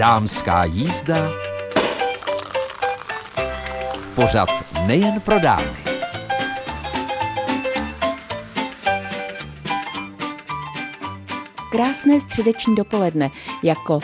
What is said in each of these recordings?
Dámská jízda. Pořad nejen pro dámy. Krásné středeční dopoledne jako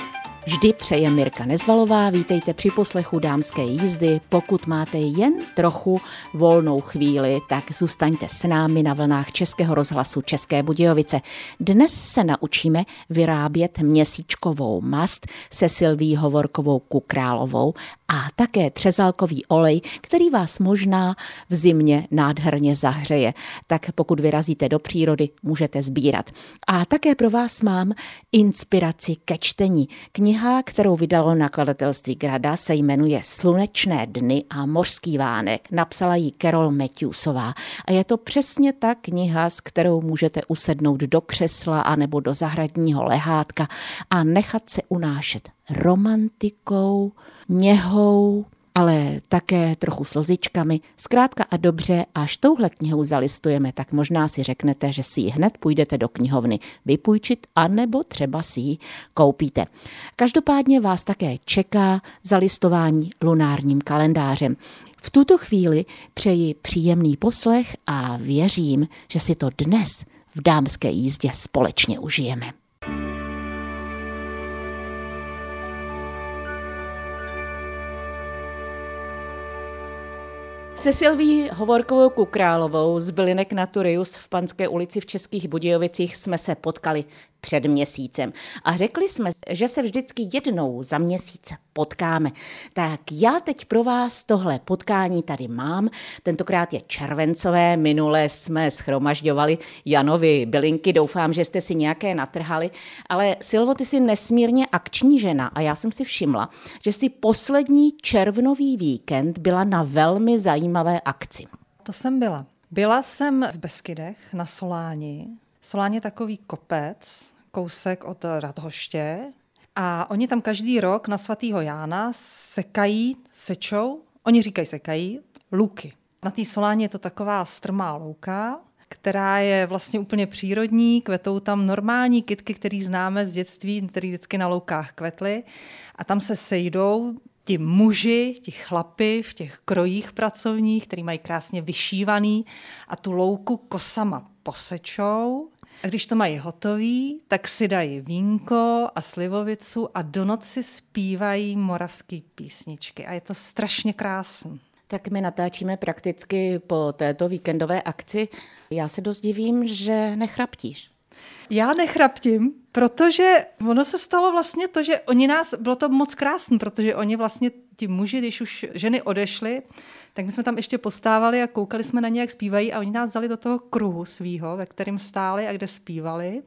Vždy přeje Mirka Nezvalová, vítejte při poslechu dámské jízdy. Pokud máte jen trochu volnou chvíli, tak zůstaňte s námi na vlnách Českého rozhlasu České Budějovice. Dnes se naučíme vyrábět měsíčkovou mast se Silví Hovorkovou Kukrálovou a také třezalkový olej, který vás možná v zimě nádherně zahřeje. Tak pokud vyrazíte do přírody, můžete sbírat. A také pro vás mám inspiraci ke čtení. Kniha, kterou vydalo nakladatelství Grada, se jmenuje Slunečné dny a mořský vánek. Napsala ji Carol Matthewsová. A je to přesně ta kniha, s kterou můžete usednout do křesla anebo do zahradního lehátka a nechat se unášet romantikou, něhou, ale také trochu slzičkami. Zkrátka a dobře, až touhle knihu zalistujeme, tak možná si řeknete, že si ji hned půjdete do knihovny vypůjčit, anebo třeba si ji koupíte. Každopádně vás také čeká zalistování lunárním kalendářem. V tuto chvíli přeji příjemný poslech a věřím, že si to dnes v dámské jízdě společně užijeme. Se Silví Hovorkovou Kukrálovou z Bylinek Naturius v Panské ulici v Českých Budějovicích jsme se potkali před měsícem. A řekli jsme, že se vždycky jednou za měsíc potkáme. Tak já teď pro vás tohle potkání tady mám. Tentokrát je červencové, minule jsme schromažďovali Janovi bylinky, doufám, že jste si nějaké natrhali. Ale Silvo, ty jsi nesmírně akční žena a já jsem si všimla, že si poslední červnový víkend byla na velmi zajímavé akci. To jsem byla. Byla jsem v Beskydech na Soláni. Solán je takový kopec, kousek od Radhoště. A oni tam každý rok na svatýho Jána sekají, sečou, oni říkají sekají, luky. Na té soláně je to taková strmá louka, která je vlastně úplně přírodní, kvetou tam normální kytky, které známe z dětství, které vždycky na loukách kvetly. A tam se sejdou ti muži, ti chlapy v těch krojích pracovních, který mají krásně vyšívaný a tu louku kosama posečou a když to mají hotový, tak si dají vínko a slivovicu a do noci zpívají moravské písničky. A je to strašně krásné. Tak my natáčíme prakticky po této víkendové akci. Já se dost divím, že nechraptíš. Já nechraptím, protože ono se stalo vlastně to, že oni nás, bylo to moc krásné, protože oni vlastně, ti muži, když už ženy odešly, tak my jsme tam ještě postávali a koukali jsme na ně, jak zpívají a oni nás vzali do toho kruhu svýho, ve kterém stáli a kde zpívali.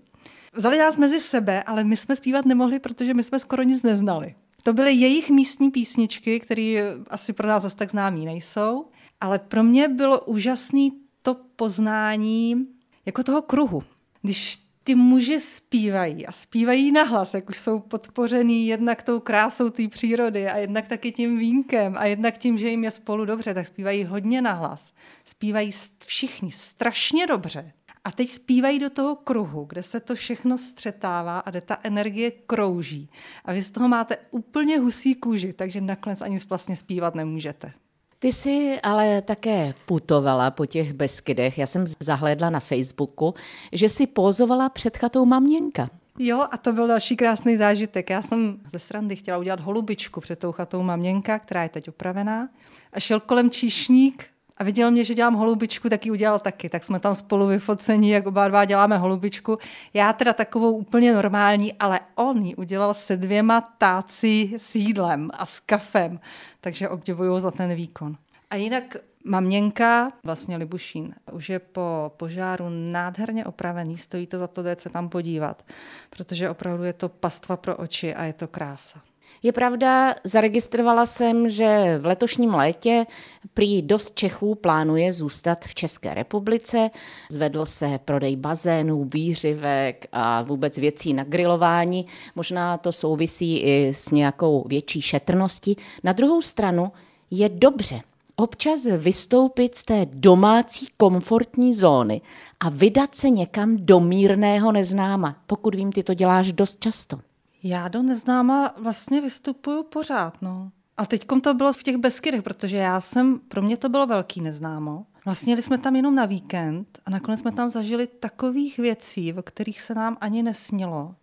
Vzali nás mezi sebe, ale my jsme zpívat nemohli, protože my jsme skoro nic neznali. To byly jejich místní písničky, které asi pro nás zase tak známí nejsou, ale pro mě bylo úžasné to poznání jako toho kruhu. Když ty muži zpívají a zpívají nahlas, jak už jsou podpořený jednak tou krásou té přírody a jednak taky tím vínkem a jednak tím, že jim je spolu dobře, tak zpívají hodně nahlas. Zpívají všichni strašně dobře. A teď zpívají do toho kruhu, kde se to všechno střetává a kde ta energie krouží. A vy z toho máte úplně husí kůži, takže nakonec ani vlastně zpívat nemůžete. Ty jsi ale také putovala po těch Beskydech. Já jsem zahlédla na Facebooku, že si pózovala před chatou maměnka. Jo, a to byl další krásný zážitek. Já jsem ze srandy chtěla udělat holubičku před tou chatou maměnka, která je teď opravená. A šel kolem číšník a viděl mě, že dělám holubičku, tak ji udělal taky. Tak jsme tam spolu vyfocení, jak oba dva děláme holubičku. Já teda takovou úplně normální, ale on ji udělal se dvěma táci s jídlem a s kafem. Takže obdivuju za ten výkon. A jinak Maměnka, vlastně Libušín, už je po požáru nádherně opravený, stojí to za to jít se tam podívat, protože opravdu je to pastva pro oči a je to krása. Je pravda, zaregistrovala jsem, že v letošním létě prý dost Čechů plánuje zůstat v České republice. Zvedl se prodej bazénů, výřivek a vůbec věcí na grilování. Možná to souvisí i s nějakou větší šetrností. Na druhou stranu je dobře občas vystoupit z té domácí komfortní zóny a vydat se někam do mírného neznáma. Pokud vím, ty to děláš dost často. Já do neznáma vlastně vystupuju pořád, no. A teď to bylo v těch Beskydech, protože já jsem, pro mě to bylo velký neznámo. Vlastně jeli jsme tam jenom na víkend a nakonec jsme tam zažili takových věcí, o kterých se nám ani nesnilo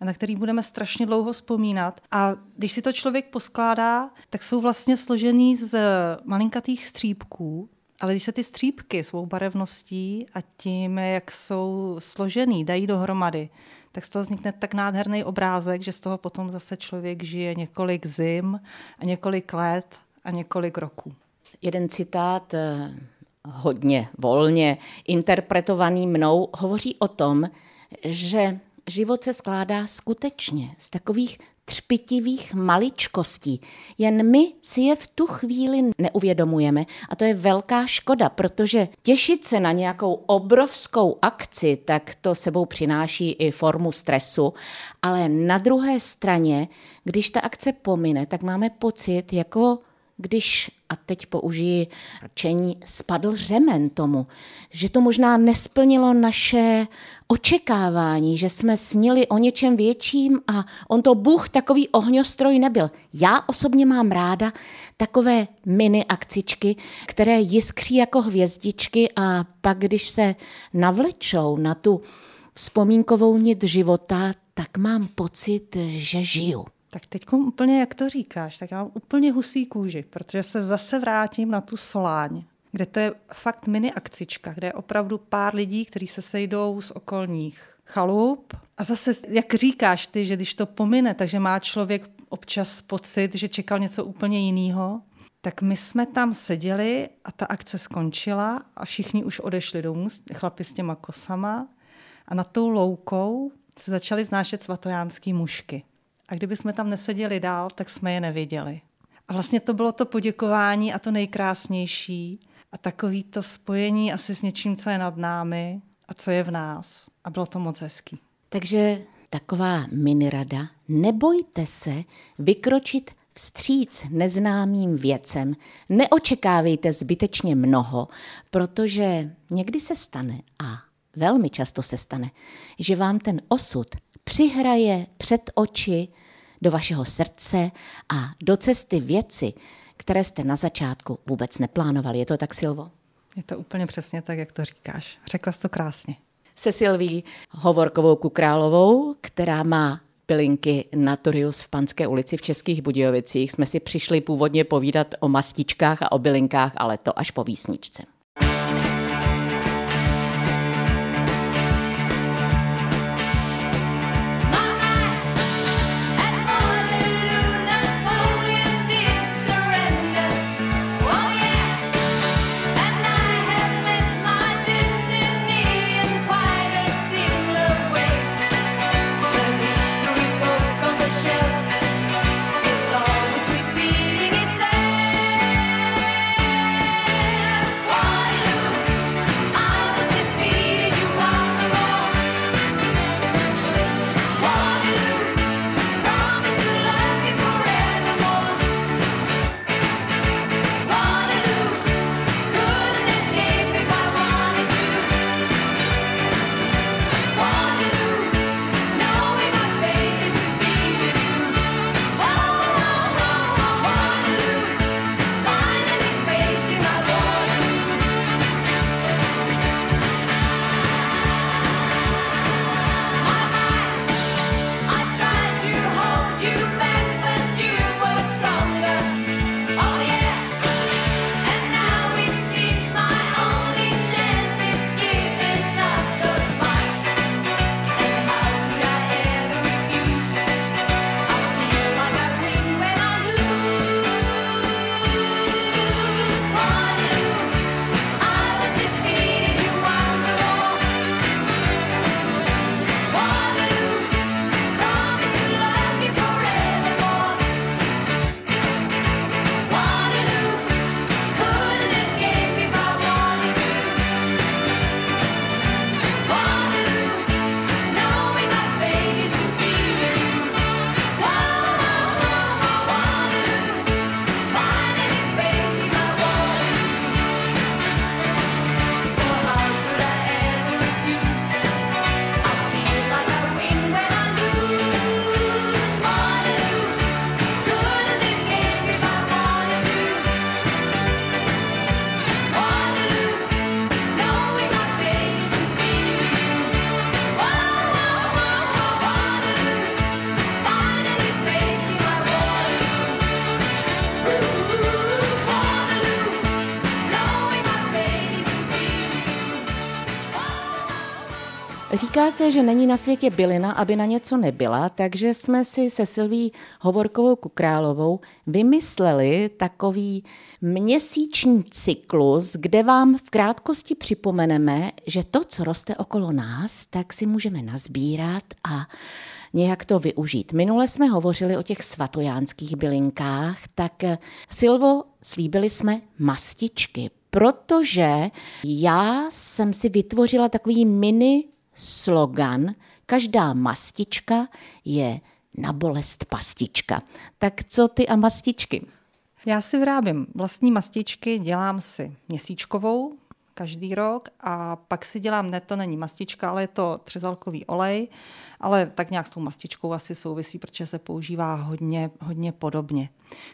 a na který budeme strašně dlouho vzpomínat. A když si to člověk poskládá, tak jsou vlastně složený z malinkatých střípků, ale když se ty střípky svou barevností a tím, jak jsou složený, dají dohromady, tak z toho vznikne tak nádherný obrázek, že z toho potom zase člověk žije několik zim a několik let a několik roků. Jeden citát eh, hodně volně interpretovaný mnou hovoří o tom, že život se skládá skutečně z takových třpitivých maličkostí. Jen my si je v tu chvíli neuvědomujeme a to je velká škoda, protože těšit se na nějakou obrovskou akci, tak to sebou přináší i formu stresu, ale na druhé straně, když ta akce pomine, tak máme pocit, jako když, a teď použiji rčení, spadl řemen tomu, že to možná nesplnilo naše očekávání, že jsme snili o něčem větším a on to Bůh takový ohňostroj nebyl. Já osobně mám ráda takové mini akcičky, které jiskří jako hvězdičky a pak, když se navlečou na tu vzpomínkovou nit života, tak mám pocit, že žiju. Tak teď úplně, jak to říkáš, tak já mám úplně husí kůži, protože se zase vrátím na tu soláň, kde to je fakt mini akcička, kde je opravdu pár lidí, kteří se sejdou z okolních chalup. A zase, jak říkáš ty, že když to pomine, takže má člověk občas pocit, že čekal něco úplně jiného, tak my jsme tam seděli a ta akce skončila a všichni už odešli domů, chlapi s těma kosama a nad tou loukou se začaly znášet svatojánský mušky. A kdyby jsme tam neseděli dál, tak jsme je neviděli. A vlastně to bylo to poděkování a to nejkrásnější a takový to spojení asi s něčím, co je nad námi a co je v nás. A bylo to moc hezký. Takže taková mini rada, nebojte se vykročit vstříc neznámým věcem. Neočekávejte zbytečně mnoho, protože někdy se stane a velmi často se stane, že vám ten osud přihraje před oči do vašeho srdce a do cesty věci, které jste na začátku vůbec neplánovali. Je to tak, Silvo? Je to úplně přesně tak, jak to říkáš. Řekla jsi to krásně. Se Silví Hovorkovou Kukrálovou, která má pilinky Naturius v Panské ulici v Českých Budějovicích, jsme si přišli původně povídat o mastičkách a o bylinkách, ale to až po výsničce. Říká se, že není na světě bylina, aby na něco nebyla, takže jsme si se Silví Hovorkovou Kukrálovou vymysleli takový měsíční cyklus, kde vám v krátkosti připomeneme, že to, co roste okolo nás, tak si můžeme nazbírat a nějak to využít. Minule jsme hovořili o těch svatojánských bylinkách, tak Silvo, slíbili jsme mastičky, protože já jsem si vytvořila takový mini slogan Každá mastička je na bolest pastička. Tak co ty a mastičky? Já si vyrábím vlastní mastičky, dělám si měsíčkovou, každý rok a pak si dělám, ne, to není mastička, ale je to třezalkový olej, ale tak nějak s tou mastičkou asi souvisí, protože se používá hodně, hodně podobně.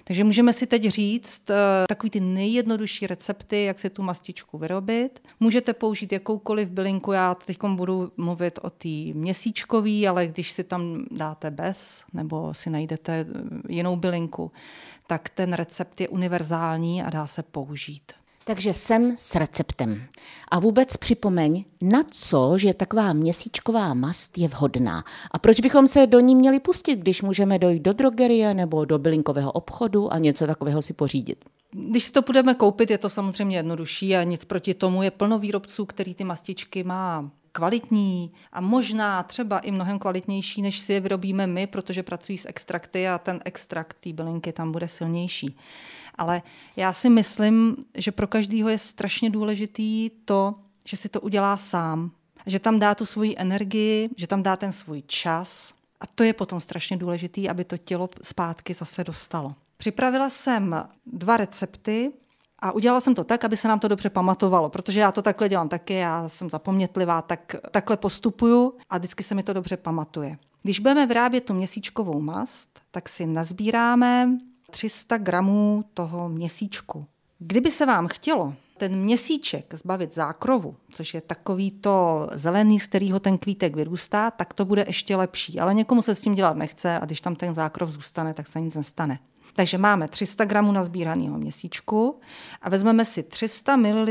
Takže můžeme si teď říct uh, takový ty nejjednodušší recepty, jak si tu mastičku vyrobit. Můžete použít jakoukoliv bylinku, já teď budu mluvit o té měsíčkové, ale když si tam dáte bez nebo si najdete eh, jinou bylinku, tak ten recept je univerzální a dá se použít. Takže jsem s receptem. A vůbec připomeň, na co, že taková měsíčková mast je vhodná. A proč bychom se do ní měli pustit, když můžeme dojít do drogerie nebo do bylinkového obchodu a něco takového si pořídit? Když si to budeme koupit, je to samozřejmě jednodušší a nic proti tomu. Je plno výrobců, který ty mastičky má kvalitní a možná třeba i mnohem kvalitnější, než si je vyrobíme my, protože pracují s extrakty a ten extrakt té bylinky tam bude silnější. Ale já si myslím, že pro každého je strašně důležitý to, že si to udělá sám, že tam dá tu svoji energii, že tam dá ten svůj čas. A to je potom strašně důležitý, aby to tělo zpátky zase dostalo. Připravila jsem dva recepty a udělala jsem to tak, aby se nám to dobře pamatovalo, protože já to takhle dělám taky, já jsem zapomnětlivá, tak takhle postupuju a vždycky se mi to dobře pamatuje. Když budeme vyrábět tu měsíčkovou mast, tak si nazbíráme 300 gramů toho měsíčku. Kdyby se vám chtělo ten měsíček zbavit zákrovu, což je takový to zelený, z kterého ten kvítek vyrůstá, tak to bude ještě lepší. Ale někomu se s tím dělat nechce a když tam ten zákrov zůstane, tak se nic nestane. Takže máme 300 gramů nazbíraného měsíčku a vezmeme si 300 ml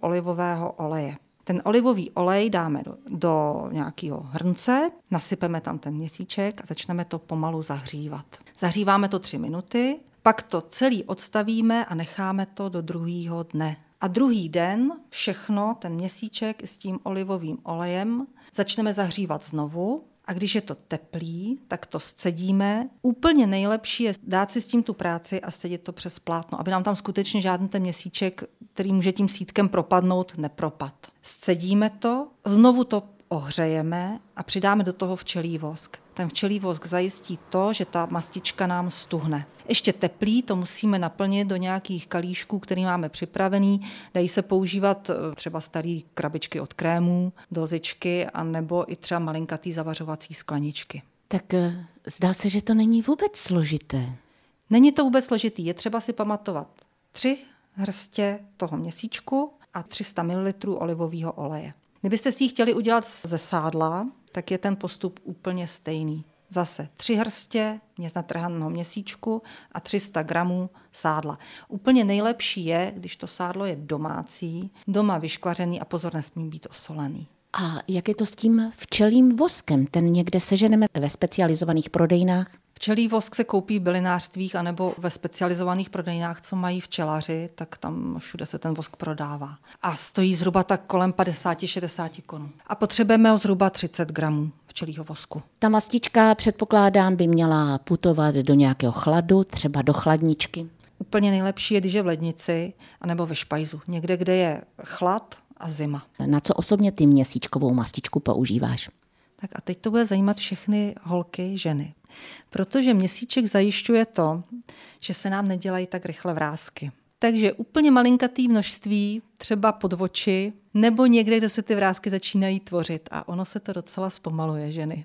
olivového oleje. Ten olivový olej dáme do, do nějakého hrnce, nasypeme tam ten měsíček a začneme to pomalu zahřívat. Zahříváme to tři minuty, pak to celý odstavíme a necháme to do druhého dne. A druhý den všechno, ten měsíček s tím olivovým olejem, začneme zahřívat znovu a když je to teplý, tak to scedíme. Úplně nejlepší je dát si s tím tu práci a scedit to přes plátno, aby nám tam skutečně žádný ten měsíček, který může tím sítkem propadnout, nepropad. Scedíme to, znovu to ohřejeme a přidáme do toho včelí vosk. Ten včelí vosk zajistí to, že ta mastička nám stuhne. Ještě teplý to musíme naplnit do nějakých kalíšků, který máme připravený. Dají se používat eh, třeba staré krabičky od krémů, dozičky, anebo i třeba malinkatý zavařovací skleničky. Tak eh, zdá se, že to není vůbec složité. Není to vůbec složitý. Je třeba si pamatovat tři hrstě toho měsíčku a 300 ml olivového oleje. Kdybyste si ji chtěli udělat ze sádla, tak je ten postup úplně stejný. Zase tři hrstě natrhaného měsíčku a 300 gramů sádla. Úplně nejlepší je, když to sádlo je domácí, doma vyškvařený a pozor, nesmí být osolený. A jak je to s tím včelím voskem? Ten někde seženeme ve specializovaných prodejnách? Včelí vosk se koupí v bylinářstvích anebo ve specializovaných prodejnách, co mají včelaři, tak tam všude se ten vosk prodává. A stojí zhruba tak kolem 50-60 korun. A potřebujeme ho zhruba 30 gramů včelího vosku. Ta mastička, předpokládám, by měla putovat do nějakého chladu, třeba do chladničky. Úplně nejlepší je, když je v lednici anebo ve špajzu. Někde, kde je chlad a zima. Na co osobně ty měsíčkovou mastičku používáš? Tak a teď to bude zajímat všechny holky, ženy. Protože měsíček zajišťuje to, že se nám nedělají tak rychle vrázky. Takže úplně malinkatý množství, třeba pod oči, nebo někde, kde se ty vrázky začínají tvořit. A ono se to docela zpomaluje, ženy.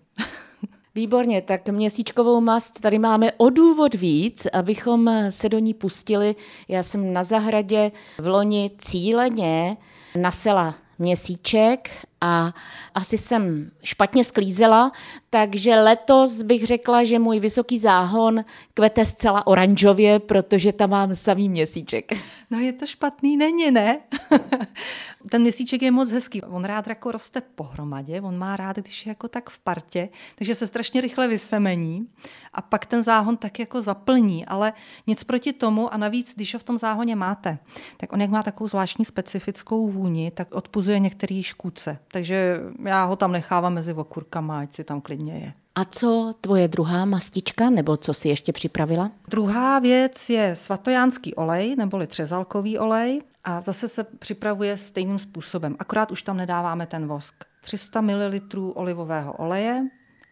Výborně, tak měsíčkovou mast tady máme o důvod víc, abychom se do ní pustili. Já jsem na zahradě v loni cíleně nasela měsíček a asi jsem špatně sklízela, takže letos bych řekla, že můj vysoký záhon kvete zcela oranžově, protože tam mám samý měsíček. No je to špatný, není, ne? Ten měsíček je moc hezký. On rád jako roste pohromadě, on má rád, když je jako tak v partě, takže se strašně rychle vysemení a pak ten záhon tak jako zaplní, ale nic proti tomu a navíc, když ho v tom záhoně máte, tak on jak má takovou zvláštní specifickou vůni, tak odpuzuje některý škůdce. Takže já ho tam nechávám mezi okurkama, ať si tam klidně je. A co tvoje druhá mastička, nebo co si ještě připravila? Druhá věc je svatojánský olej, neboli třezalkový olej. A zase se připravuje stejným způsobem, akorát už tam nedáváme ten vosk. 300 ml olivového oleje,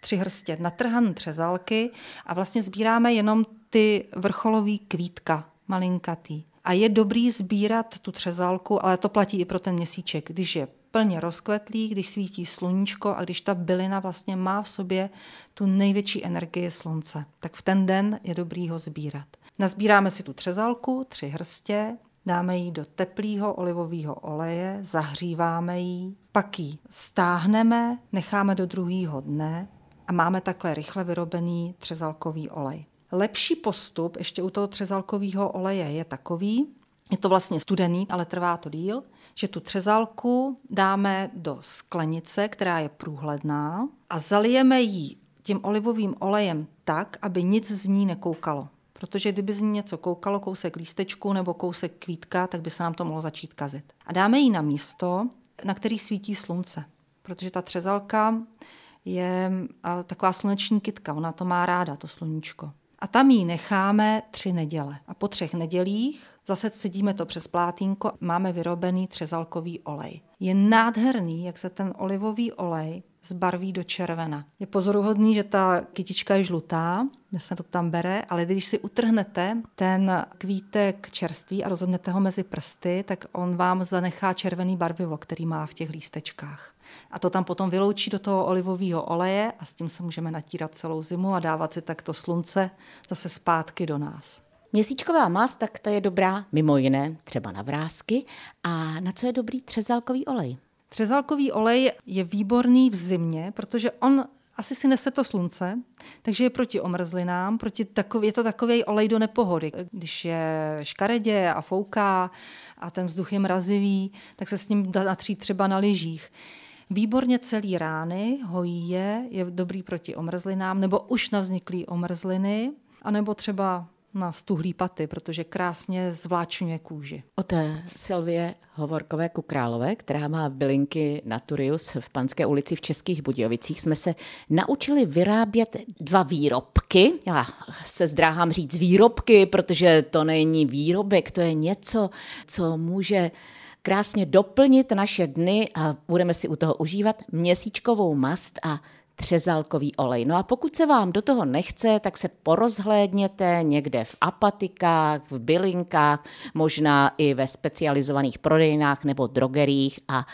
tři hrstě natrhané třezalky a vlastně sbíráme jenom ty vrcholový kvítka, malinkatý. A je dobrý sbírat tu třezalku, ale to platí i pro ten měsíček, když je plně rozkvetlý, když svítí sluníčko a když ta bylina vlastně má v sobě tu největší energii slunce, tak v ten den je dobrý ho sbírat. Nazbíráme si tu třezalku, tři hrstě, dáme ji do teplého olivového oleje, zahříváme ji, pak ji stáhneme, necháme do druhého dne a máme takhle rychle vyrobený třezalkový olej. Lepší postup ještě u toho třezalkového oleje je takový, je to vlastně studený, ale trvá to díl, že tu třezalku dáme do sklenice, která je průhledná a zalijeme ji tím olivovým olejem tak, aby nic z ní nekoukalo. Protože kdyby z ní něco koukalo, kousek lístečku nebo kousek kvítka, tak by se nám to mohlo začít kazit. A dáme ji na místo, na který svítí slunce. Protože ta třezalka je taková sluneční kytka, ona to má ráda, to sluníčko. A tam ji necháme tři neděle. A po třech nedělích zase cedíme to přes plátínko, máme vyrobený třezalkový olej. Je nádherný, jak se ten olivový olej zbarví do červena. Je pozoruhodný, že ta kytička je žlutá, že se to tam bere, ale když si utrhnete ten kvítek čerstvý a rozhodnete ho mezi prsty, tak on vám zanechá červený barvivo, který má v těch lístečkách. A to tam potom vyloučí do toho olivového oleje a s tím se můžeme natírat celou zimu a dávat si takto slunce zase zpátky do nás. Měsíčková mast, tak ta je dobrá mimo jiné třeba na vrázky. A na co je dobrý třezalkový olej? Třezalkový olej je výborný v zimě, protože on asi si nese to slunce, takže je proti omrzlinám, proti takový, je to takový olej do nepohody. Když je škaredě a fouká a ten vzduch je mrazivý, tak se s ním dá natřít třeba na lyžích. Výborně celý rány, hojí je, je dobrý proti omrzlinám, nebo už na vzniklý omrzliny, anebo třeba na stuhlý paty, protože krásně zvláčňuje kůži. O té Silvie Hovorkové Kukrálové, která má bylinky Naturius v Panské ulici v Českých Budějovicích, jsme se naučili vyrábět dva výrobky. Já se zdráhám říct výrobky, protože to není výrobek, to je něco, co může krásně doplnit naše dny a budeme si u toho užívat měsíčkovou mast a třezalkový olej. No a pokud se vám do toho nechce, tak se porozhlédněte někde v apatikách, v bylinkách, možná i ve specializovaných prodejnách nebo drogerích a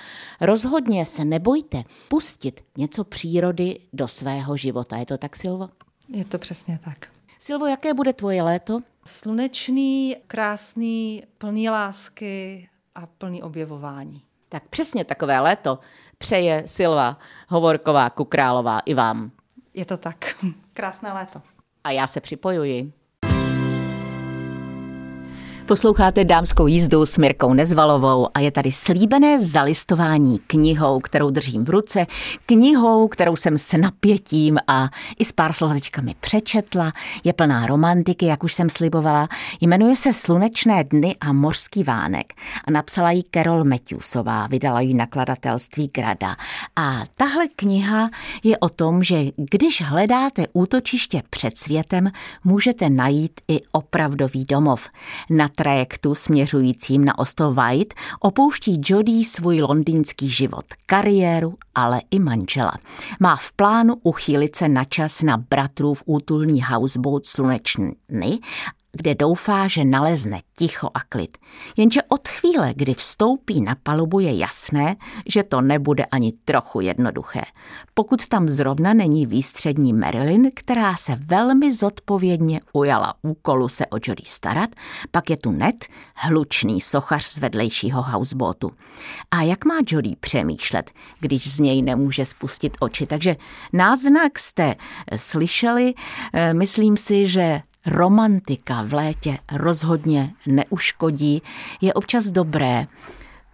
rozhodně se nebojte pustit něco přírody do svého života. Je to tak, Silvo? Je to přesně tak. Silvo, jaké bude tvoje léto? Slunečný, krásný, plný lásky a plný objevování. Tak přesně takové léto přeje Silva Hovorková Kukrálová i vám. Je to tak. Krásné léto. A já se připojuji. Posloucháte dámskou jízdu s Mirkou Nezvalovou a je tady slíbené zalistování knihou, kterou držím v ruce, knihou, kterou jsem s napětím a i s pár složičkami přečetla, je plná romantiky, jak už jsem slibovala, jmenuje se Slunečné dny a mořský vánek a napsala ji Carol Matthewsová, vydala ji nakladatelství Grada. A tahle kniha je o tom, že když hledáte útočiště před světem, můžete najít i opravdový domov. Na trajektu směřujícím na ostrov White opouští Jodie svůj londýnský život, kariéru, ale i manžela. Má v plánu uchýlit se na čas na bratrův útulný houseboat Slunečný kde doufá, že nalezne ticho a klid. Jenže od chvíle, kdy vstoupí na palubu, je jasné, že to nebude ani trochu jednoduché. Pokud tam zrovna není výstřední Marilyn, která se velmi zodpovědně ujala úkolu se o Jodie starat, pak je tu Ned, hlučný sochař z vedlejšího houseboatu. A jak má Jodie přemýšlet, když z něj nemůže spustit oči? Takže náznak jste slyšeli, eh, myslím si, že romantika v létě rozhodně neuškodí. Je občas dobré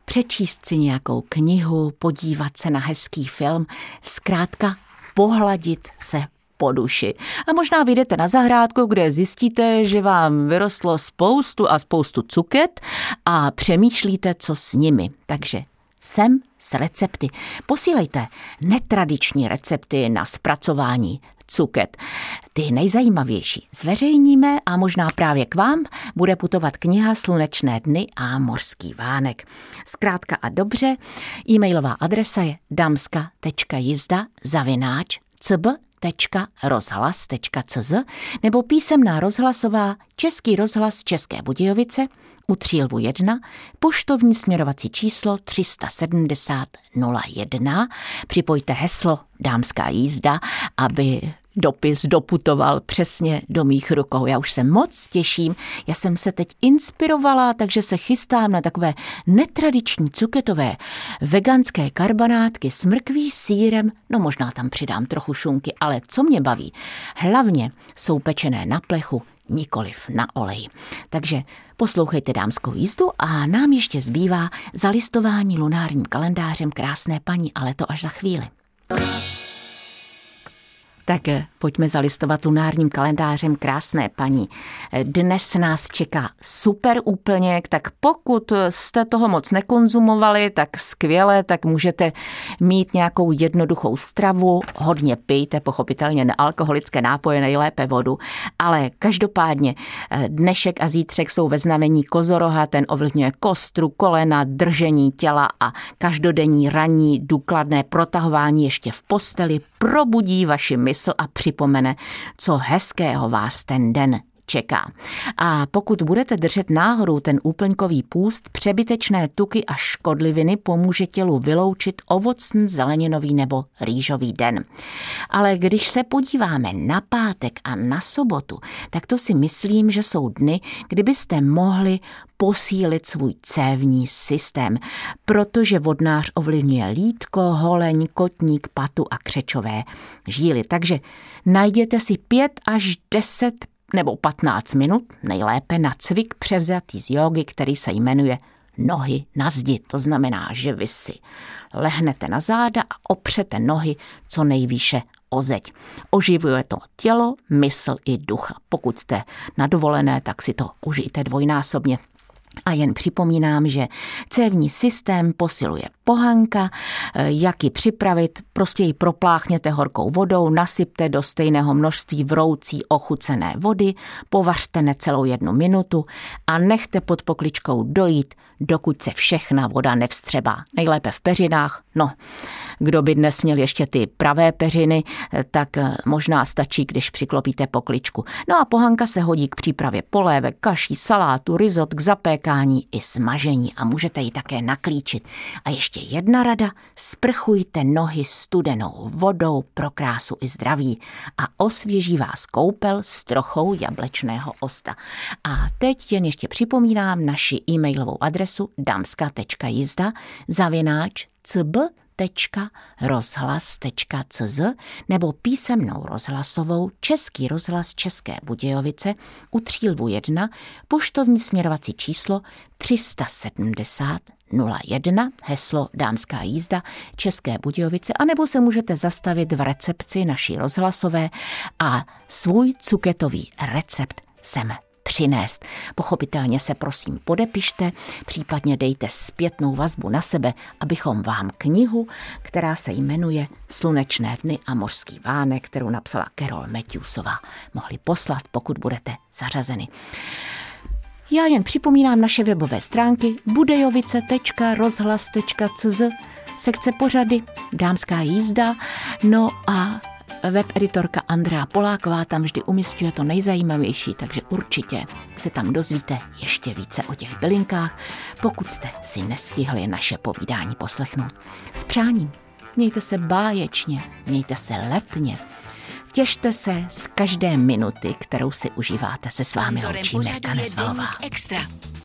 přečíst si nějakou knihu, podívat se na hezký film, zkrátka pohladit se po duši. A možná vyjdete na zahrádku, kde zjistíte, že vám vyrostlo spoustu a spoustu cuket a přemýšlíte, co s nimi. Takže sem s recepty. Posílejte netradiční recepty na zpracování cuket. Ty nejzajímavější zveřejníme a možná právě k vám bude putovat kniha Slunečné dny a Mořský vánek. Zkrátka a dobře, e-mailová adresa je damska.jizda zavináč nebo písemná rozhlasová Český rozhlas České Budějovice u Třílvu 1, poštovní směrovací číslo 370 01. Připojte heslo Dámská jízda, aby dopis doputoval přesně do mých rukou. Já už se moc těším, já jsem se teď inspirovala, takže se chystám na takové netradiční cuketové veganské karbanátky s mrkví, sírem, no možná tam přidám trochu šunky, ale co mě baví, hlavně jsou pečené na plechu, nikoliv na olej. Takže poslouchejte dámskou jízdu a nám ještě zbývá zalistování lunárním kalendářem krásné paní, ale to až za chvíli. Tak eh, pojďme zalistovat lunárním kalendářem krásné paní. Eh, dnes nás čeká super úplněk, tak pokud jste toho moc nekonzumovali, tak skvěle, tak můžete mít nějakou jednoduchou stravu, hodně pijte, pochopitelně nealkoholické nápoje, nejlépe vodu, ale každopádně eh, dnešek a zítřek jsou ve znamení kozoroha, ten ovlivňuje kostru, kolena, držení těla a každodenní ranní důkladné protahování ještě v posteli probudí vaši mysl a připomene, co hezkého vás ten den čeká. A pokud budete držet náhodou ten úplňkový půst, přebytečné tuky a škodliviny pomůže tělu vyloučit ovocný, zeleninový nebo rýžový den. Ale když se podíváme na pátek a na sobotu, tak to si myslím, že jsou dny, kdybyste mohli posílit svůj cévní systém, protože vodnář ovlivňuje lítko, holeň, kotník, patu a křečové žíly. Takže najděte si 5 až 10 nebo 15 minut, nejlépe na cvik převzatý z jogy, který se jmenuje nohy na zdi. To znamená, že vy si lehnete na záda a opřete nohy co nejvýše o zeď. Oživuje to tělo, mysl i ducha. Pokud jste na dovolené, tak si to užijte dvojnásobně. A jen připomínám, že cévní systém posiluje pohanka, eh, jak ji připravit, prostě ji propláchněte horkou vodou, nasypte do stejného množství vroucí ochucené vody, povařte necelou jednu minutu a nechte pod pokličkou dojít, dokud se všechna voda nevstřebá. Nejlépe v peřinách, no, kdo by dnes měl ještě ty pravé peřiny, eh, tak eh, možná stačí, když přiklopíte pokličku. No a pohanka se hodí k přípravě polévek, kaší, salátu, rizot, k zapékání i smažení a můžete ji také naklíčit. A ještě jedna rada, sprchujte nohy studenou vodou pro krásu i zdraví a osvěží vás koupel s trochou jablečného osta. A teď jen ještě připomínám naši e-mailovou adresu damska.jizda zavináč cb rozhlas.cz nebo písemnou rozhlasovou Český rozhlas České Budějovice u Třílvu 1, poštovní směrovací číslo 370 01, heslo Dámská jízda České Budějovice, anebo se můžete zastavit v recepci naší rozhlasové a svůj cuketový recept sem přinést. Pochopitelně se prosím podepište, případně dejte zpětnou vazbu na sebe, abychom vám knihu, která se jmenuje Slunečné dny a mořský vánek, kterou napsala Carol Matthewsová, mohli poslat, pokud budete zařazeny. Já jen připomínám naše webové stránky budejovice.rozhlas.cz sekce pořady, dámská jízda, no a Webeditorka Andrea Poláková tam vždy umistuje to nejzajímavější, takže určitě se tam dozvíte ještě více o těch bylinkách, pokud jste si nestihli naše povídání poslechnout. S přáním. Mějte se báječně, mějte se letně. Těšte se z každé minuty, kterou si užíváte se s vámi loučí Nezvalová. Extra.